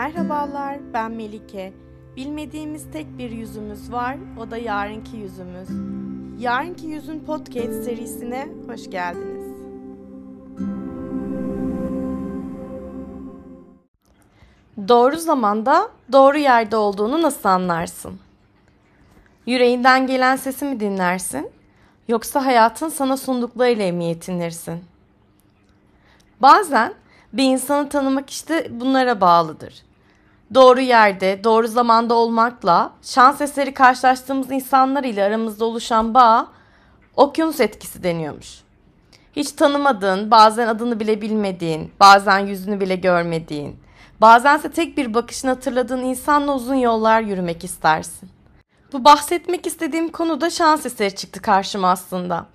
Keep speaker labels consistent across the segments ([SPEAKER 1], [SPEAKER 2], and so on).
[SPEAKER 1] Merhabalar, ben Melike. Bilmediğimiz tek bir yüzümüz var, o da yarınki yüzümüz. Yarınki Yüzün Podcast serisine hoş geldiniz. Doğru zamanda, doğru yerde olduğunu nasıl anlarsın? Yüreğinden gelen sesi mi dinlersin? Yoksa hayatın sana sunduklarıyla mı yetinirsin? Bazen bir insanı tanımak işte bunlara bağlıdır. Doğru yerde, doğru zamanda olmakla şans eseri karşılaştığımız insanlar ile aramızda oluşan bağ okyanus etkisi deniyormuş. Hiç tanımadığın, bazen adını bile bilmediğin, bazen yüzünü bile görmediğin, bazense tek bir bakışını hatırladığın insanla uzun yollar yürümek istersin. Bu bahsetmek istediğim konu da şans eseri çıktı karşıma aslında.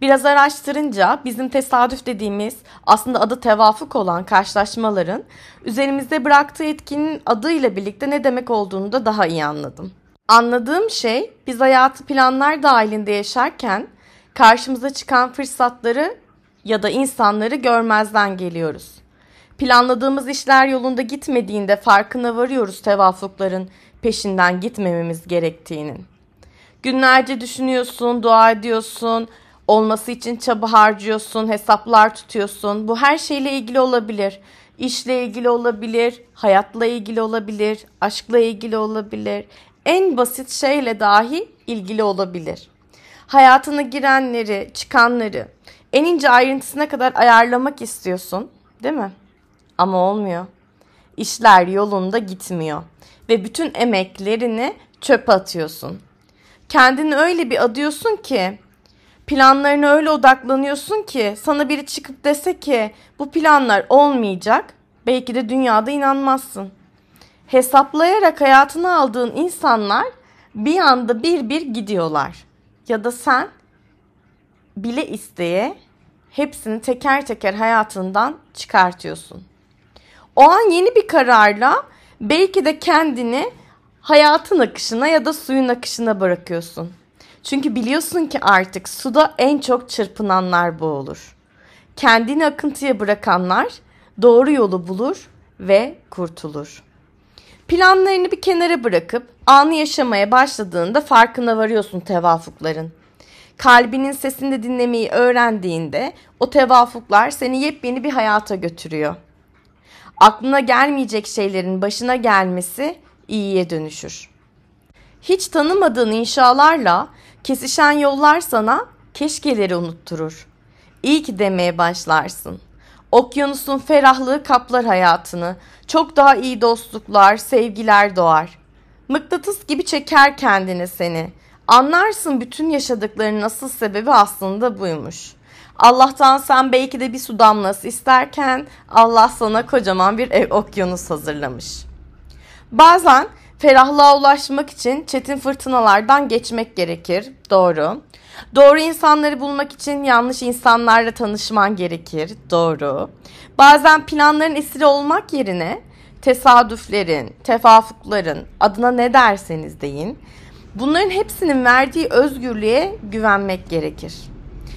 [SPEAKER 1] Biraz araştırınca bizim tesadüf dediğimiz aslında adı tevafuk olan karşılaşmaların üzerimizde bıraktığı etkinin adıyla birlikte ne demek olduğunu da daha iyi anladım. Anladığım şey biz hayatı planlar dahilinde yaşarken karşımıza çıkan fırsatları ya da insanları görmezden geliyoruz. Planladığımız işler yolunda gitmediğinde farkına varıyoruz tevafukların peşinden gitmememiz gerektiğinin. Günlerce düşünüyorsun, dua ediyorsun, olması için çaba harcıyorsun, hesaplar tutuyorsun. Bu her şeyle ilgili olabilir. İşle ilgili olabilir, hayatla ilgili olabilir, aşkla ilgili olabilir. En basit şeyle dahi ilgili olabilir. Hayatına girenleri, çıkanları en ince ayrıntısına kadar ayarlamak istiyorsun, değil mi? Ama olmuyor. İşler yolunda gitmiyor ve bütün emeklerini çöpe atıyorsun. Kendini öyle bir adıyorsun ki planlarına öyle odaklanıyorsun ki sana biri çıkıp dese ki bu planlar olmayacak belki de dünyada inanmazsın. Hesaplayarak hayatını aldığın insanlar bir anda bir bir gidiyorlar. Ya da sen bile isteye hepsini teker teker hayatından çıkartıyorsun. O an yeni bir kararla belki de kendini hayatın akışına ya da suyun akışına bırakıyorsun. Çünkü biliyorsun ki artık suda en çok çırpınanlar boğulur. Kendini akıntıya bırakanlar doğru yolu bulur ve kurtulur. Planlarını bir kenara bırakıp anı yaşamaya başladığında farkına varıyorsun tevafukların. Kalbinin sesini dinlemeyi öğrendiğinde o tevafuklar seni yepyeni bir hayata götürüyor. Aklına gelmeyecek şeylerin başına gelmesi iyiye dönüşür. Hiç tanımadığın inşalarla kesişen yollar sana keşkeleri unutturur. İyi ki demeye başlarsın. Okyanusun ferahlığı kaplar hayatını. Çok daha iyi dostluklar, sevgiler doğar. Mıknatıs gibi çeker kendini seni. Anlarsın bütün yaşadıklarının asıl sebebi aslında buymuş. Allah'tan sen belki de bir su damlası isterken Allah sana kocaman bir ev okyanus hazırlamış. Bazen ferahlığa ulaşmak için çetin fırtınalardan geçmek gerekir. Doğru. Doğru insanları bulmak için yanlış insanlarla tanışman gerekir. Doğru. Bazen planların esiri olmak yerine tesadüflerin, tefafukların adına ne derseniz deyin. Bunların hepsinin verdiği özgürlüğe güvenmek gerekir.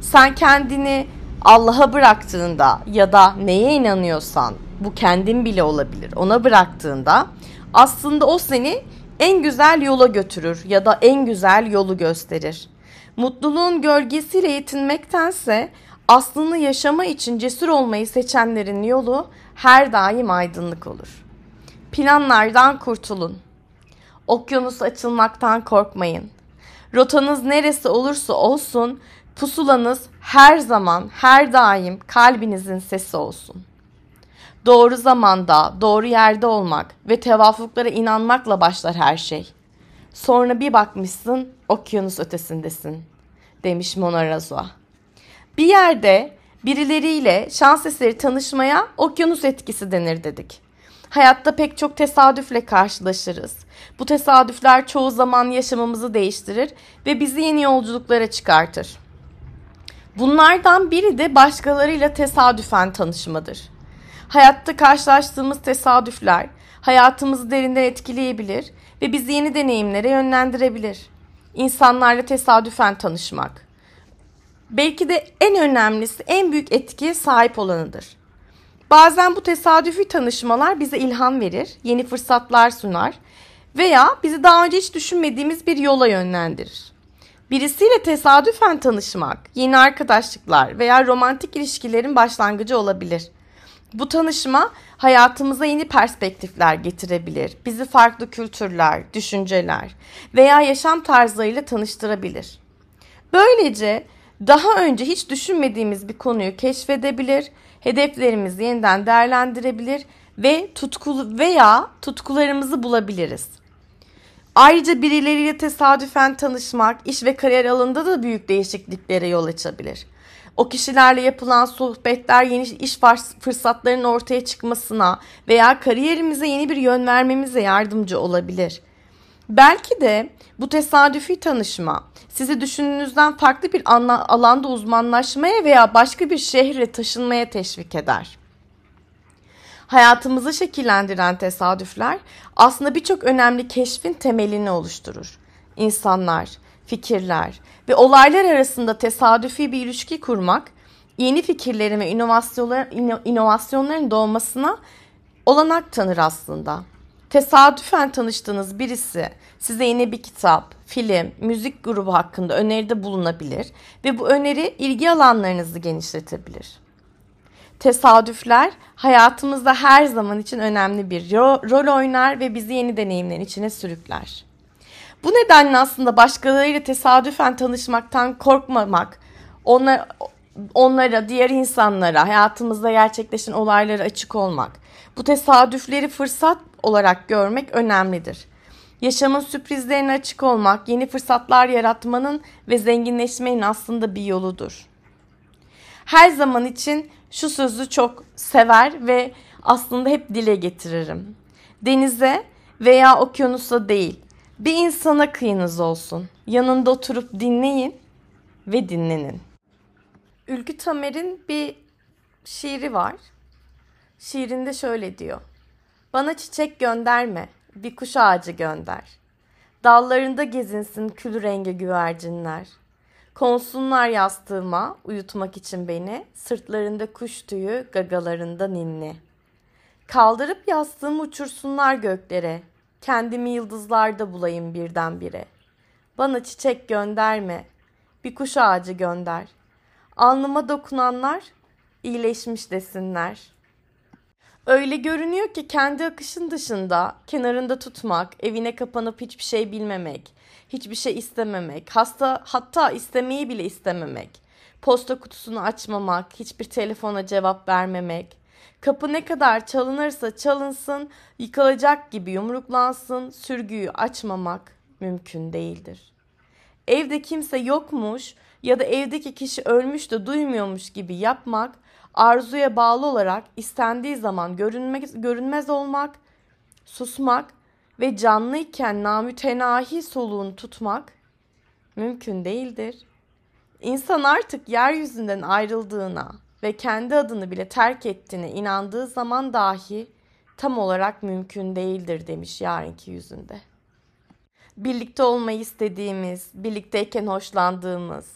[SPEAKER 1] Sen kendini Allah'a bıraktığında ya da neye inanıyorsan bu kendin bile olabilir. Ona bıraktığında aslında o seni en güzel yola götürür ya da en güzel yolu gösterir. Mutluluğun gölgesiyle yetinmektense aslını yaşama için cesur olmayı seçenlerin yolu her daim aydınlık olur. Planlardan kurtulun. Okyanus açılmaktan korkmayın. Rotanız neresi olursa olsun pusulanız her zaman, her daim kalbinizin sesi olsun. Doğru zamanda, doğru yerde olmak ve tevafuklara inanmakla başlar her şey. Sonra bir bakmışsın okyanus ötesindesin demiş Mona Razua. Bir yerde birileriyle şans eseri tanışmaya okyanus etkisi denir dedik. Hayatta pek çok tesadüfle karşılaşırız. Bu tesadüfler çoğu zaman yaşamımızı değiştirir ve bizi yeni yolculuklara çıkartır. Bunlardan biri de başkalarıyla tesadüfen tanışmadır. Hayatta karşılaştığımız tesadüfler hayatımızı derinden etkileyebilir ve bizi yeni deneyimlere yönlendirebilir. İnsanlarla tesadüfen tanışmak. Belki de en önemlisi, en büyük etkiye sahip olanıdır. Bazen bu tesadüfi tanışmalar bize ilham verir, yeni fırsatlar sunar veya bizi daha önce hiç düşünmediğimiz bir yola yönlendirir. Birisiyle tesadüfen tanışmak, yeni arkadaşlıklar veya romantik ilişkilerin başlangıcı olabilir. Bu tanışma hayatımıza yeni perspektifler getirebilir. Bizi farklı kültürler, düşünceler veya yaşam tarzlarıyla tanıştırabilir. Böylece daha önce hiç düşünmediğimiz bir konuyu keşfedebilir, hedeflerimizi yeniden değerlendirebilir ve tutkulu veya tutkularımızı bulabiliriz. Ayrıca birileriyle tesadüfen tanışmak iş ve kariyer alanında da büyük değişikliklere yol açabilir. O kişilerle yapılan sohbetler yeni iş fırsatlarının ortaya çıkmasına veya kariyerimize yeni bir yön vermemize yardımcı olabilir. Belki de bu tesadüfi tanışma sizi düşündüğünüzden farklı bir alanda uzmanlaşmaya veya başka bir şehre taşınmaya teşvik eder. Hayatımızı şekillendiren tesadüfler aslında birçok önemli keşfin temelini oluşturur. İnsanlar, fikirler ve olaylar arasında tesadüfi bir ilişki kurmak yeni fikirlerin ve inovasyonların doğmasına olanak tanır aslında. Tesadüfen tanıştığınız birisi size yeni bir kitap, film, müzik grubu hakkında öneride bulunabilir ve bu öneri ilgi alanlarınızı genişletebilir. Tesadüfler hayatımızda her zaman için önemli bir rol oynar ve bizi yeni deneyimlerin içine sürükler. Bu nedenle aslında başkalarıyla tesadüfen tanışmaktan korkmamak, onlar, onlara, diğer insanlara, hayatımızda gerçekleşen olaylara açık olmak, bu tesadüfleri fırsat olarak görmek önemlidir. Yaşamın sürprizlerine açık olmak, yeni fırsatlar yaratmanın ve zenginleşmenin aslında bir yoludur. Her zaman için şu sözü çok sever ve aslında hep dile getiririm. Denize veya okyanusa değil, bir insana kıyınız olsun. Yanında oturup dinleyin ve dinlenin. Ülkü Tamer'in bir şiiri var. Şiirinde şöyle diyor. Bana çiçek gönderme, bir kuş ağacı gönder. Dallarında gezinsin kül rengi güvercinler. Konsunlar yastığıma uyutmak için beni, sırtlarında kuş tüyü, gagalarında ninni. Kaldırıp yastığımı uçursunlar göklere, kendimi yıldızlarda bulayım birdenbire. Bana çiçek gönderme, bir kuş ağacı gönder. Alnıma dokunanlar iyileşmiş desinler.'' Öyle görünüyor ki kendi akışın dışında kenarında tutmak, evine kapanıp hiçbir şey bilmemek, hiçbir şey istememek, hasta hatta istemeyi bile istememek, posta kutusunu açmamak, hiçbir telefona cevap vermemek, kapı ne kadar çalınırsa çalınsın, yıkılacak gibi yumruklansın, sürgüyü açmamak mümkün değildir. Evde kimse yokmuş ya da evdeki kişi ölmüş de duymuyormuş gibi yapmak arzuya bağlı olarak istendiği zaman görünmez, görünmez olmak, susmak ve canlıyken namütenahi soluğunu tutmak mümkün değildir. İnsan artık yeryüzünden ayrıldığına ve kendi adını bile terk ettiğine inandığı zaman dahi tam olarak mümkün değildir demiş yarınki yüzünde. Birlikte olmayı istediğimiz, birlikteyken hoşlandığımız,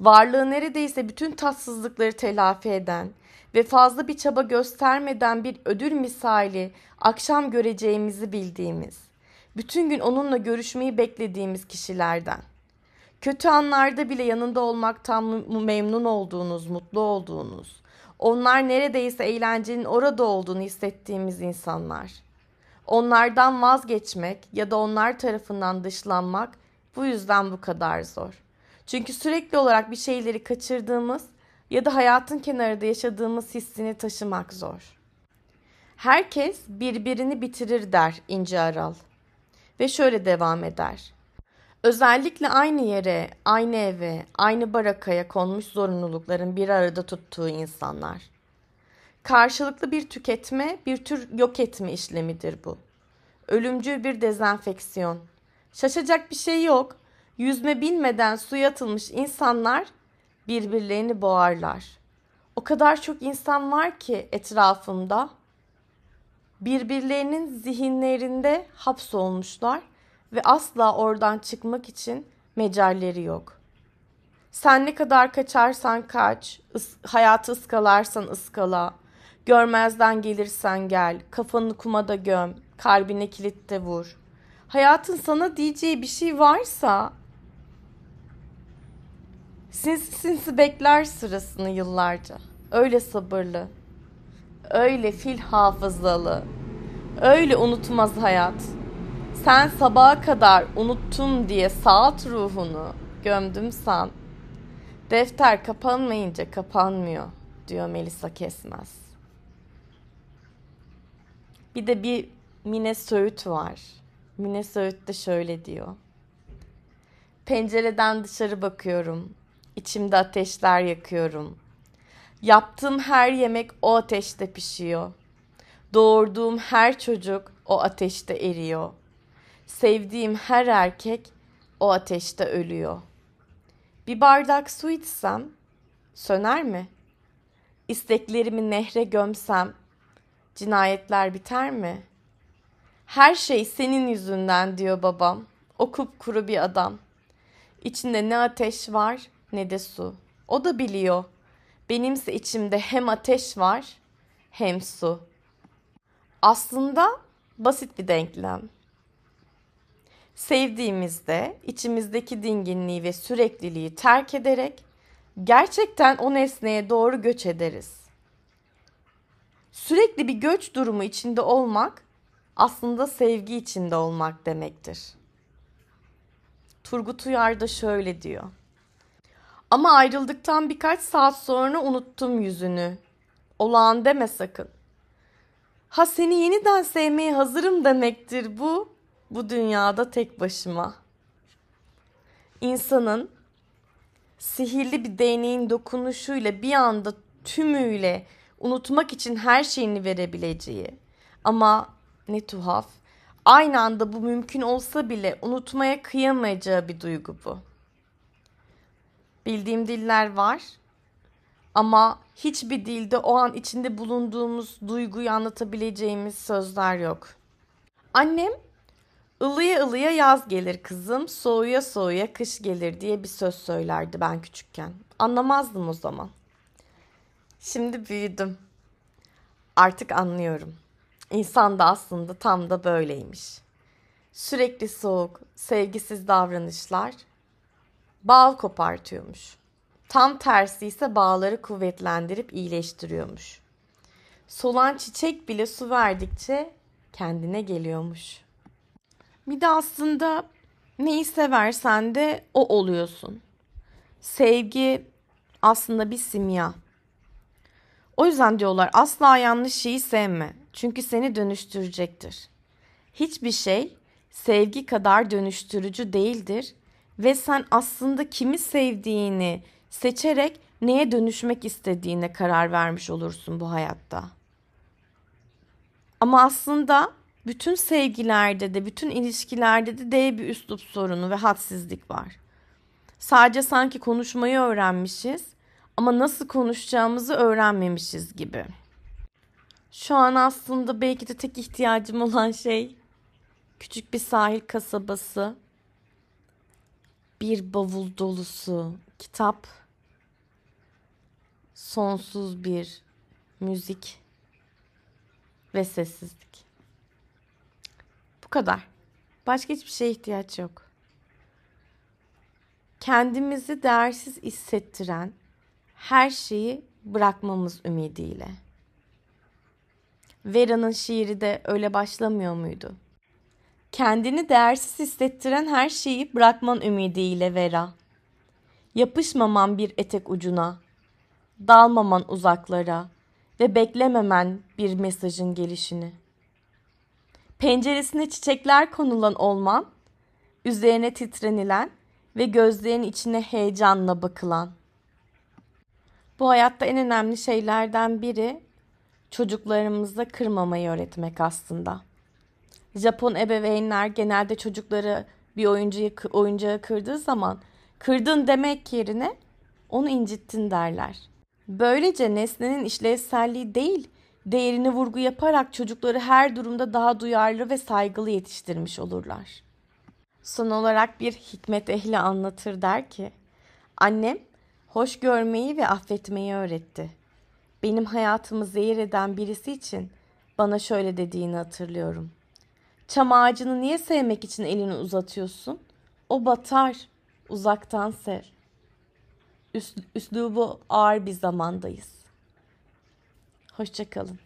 [SPEAKER 1] varlığı neredeyse bütün tatsızlıkları telafi eden ve fazla bir çaba göstermeden bir ödül misali akşam göreceğimizi bildiğimiz, bütün gün onunla görüşmeyi beklediğimiz kişilerden. Kötü anlarda bile yanında olmaktan memnun olduğunuz, mutlu olduğunuz, onlar neredeyse eğlencenin orada olduğunu hissettiğimiz insanlar. Onlardan vazgeçmek ya da onlar tarafından dışlanmak bu yüzden bu kadar zor. Çünkü sürekli olarak bir şeyleri kaçırdığımız ya da hayatın kenarında yaşadığımız hissini taşımak zor. Herkes birbirini bitirir der İnci Aral. Ve şöyle devam eder. Özellikle aynı yere, aynı eve, aynı barakaya konmuş zorunlulukların bir arada tuttuğu insanlar. Karşılıklı bir tüketme, bir tür yok etme işlemidir bu. Ölümcül bir dezenfeksiyon. Şaşacak bir şey yok. Yüzme bilmeden suya atılmış insanlar birbirlerini boğarlar. O kadar çok insan var ki etrafımda birbirlerinin zihinlerinde hapsolmuşlar ve asla oradan çıkmak için mecalleri yok. Sen ne kadar kaçarsan kaç, ıs- hayatı ıskalarsan ıskala, Görmezden gelirsen gel, kafanı kumada göm, kalbine kilitte vur. Hayatın sana diyeceği bir şey varsa sinsi sinsi bekler sırasını yıllarca. Öyle sabırlı, öyle fil hafızalı, öyle unutmaz hayat. Sen sabaha kadar unuttum diye saat ruhunu gömdüm san. Defter kapanmayınca kapanmıyor diyor Melisa Kesmez. Bir de bir Mine Söğüt var. Mine Söğüt de şöyle diyor. Pencereden dışarı bakıyorum. İçimde ateşler yakıyorum. Yaptığım her yemek o ateşte pişiyor. Doğurduğum her çocuk o ateşte eriyor. Sevdiğim her erkek o ateşte ölüyor. Bir bardak su içsem söner mi? İsteklerimi nehre gömsem cinayetler biter mi? Her şey senin yüzünden diyor babam. O kupkuru bir adam. İçinde ne ateş var ne de su. O da biliyor. Benimse içimde hem ateş var hem su. Aslında basit bir denklem. Sevdiğimizde içimizdeki dinginliği ve sürekliliği terk ederek gerçekten o nesneye doğru göç ederiz. Sürekli bir göç durumu içinde olmak aslında sevgi içinde olmak demektir. Turgut Uyar da şöyle diyor. Ama ayrıldıktan birkaç saat sonra unuttum yüzünü. Olağan deme sakın. Ha seni yeniden sevmeye hazırım demektir bu. Bu dünyada tek başıma. İnsanın sihirli bir değneğin dokunuşuyla bir anda tümüyle unutmak için her şeyini verebileceği ama ne tuhaf aynı anda bu mümkün olsa bile unutmaya kıyamayacağı bir duygu bu. Bildiğim diller var ama hiçbir dilde o an içinde bulunduğumuz duyguyu anlatabileceğimiz sözler yok. Annem ılıya ılıya yaz gelir kızım, soğuya soğuya kış gelir diye bir söz söylerdi ben küçükken. Anlamazdım o zaman. Şimdi büyüdüm. Artık anlıyorum. İnsan da aslında tam da böyleymiş. Sürekli soğuk, sevgisiz davranışlar bağ kopartıyormuş. Tam tersi ise bağları kuvvetlendirip iyileştiriyormuş. Solan çiçek bile su verdikçe kendine geliyormuş. Bir de aslında neyi seversen de o oluyorsun. Sevgi aslında bir simya. O yüzden diyorlar asla yanlış şeyi sevme. Çünkü seni dönüştürecektir. Hiçbir şey sevgi kadar dönüştürücü değildir ve sen aslında kimi sevdiğini seçerek neye dönüşmek istediğine karar vermiş olursun bu hayatta. Ama aslında bütün sevgilerde de, bütün ilişkilerde de dev bir üslup sorunu ve hadsizlik var. Sadece sanki konuşmayı öğrenmişiz ama nasıl konuşacağımızı öğrenmemişiz gibi. Şu an aslında belki de tek ihtiyacım olan şey küçük bir sahil kasabası, bir bavul dolusu kitap, sonsuz bir müzik ve sessizlik. Bu kadar. Başka hiçbir şeye ihtiyaç yok. Kendimizi değersiz hissettiren her şeyi bırakmamız ümidiyle. Vera'nın şiiri de öyle başlamıyor muydu? Kendini değersiz hissettiren her şeyi bırakman ümidiyle Vera. Yapışmaman bir etek ucuna, dalmaman uzaklara ve beklememen bir mesajın gelişini. Penceresine çiçekler konulan olman, üzerine titrenilen ve gözlerin içine heyecanla bakılan. Bu hayatta en önemli şeylerden biri çocuklarımıza kırmamayı öğretmek aslında. Japon ebeveynler genelde çocukları bir oyuncuyu, oyuncağı kırdığı zaman kırdın demek yerine onu incittin derler. Böylece nesnenin işlevselliği değil, değerini vurgu yaparak çocukları her durumda daha duyarlı ve saygılı yetiştirmiş olurlar. Son olarak bir hikmet ehli anlatır der ki, annem hoş görmeyi ve affetmeyi öğretti. benim hayatımı zehir eden birisi için bana şöyle dediğini hatırlıyorum. Çam ağacını niye sevmek için elini uzatıyorsun? O batar. Uzaktan sev. Üs- üslubu ağır bir zamandayız. Hoşçakalın.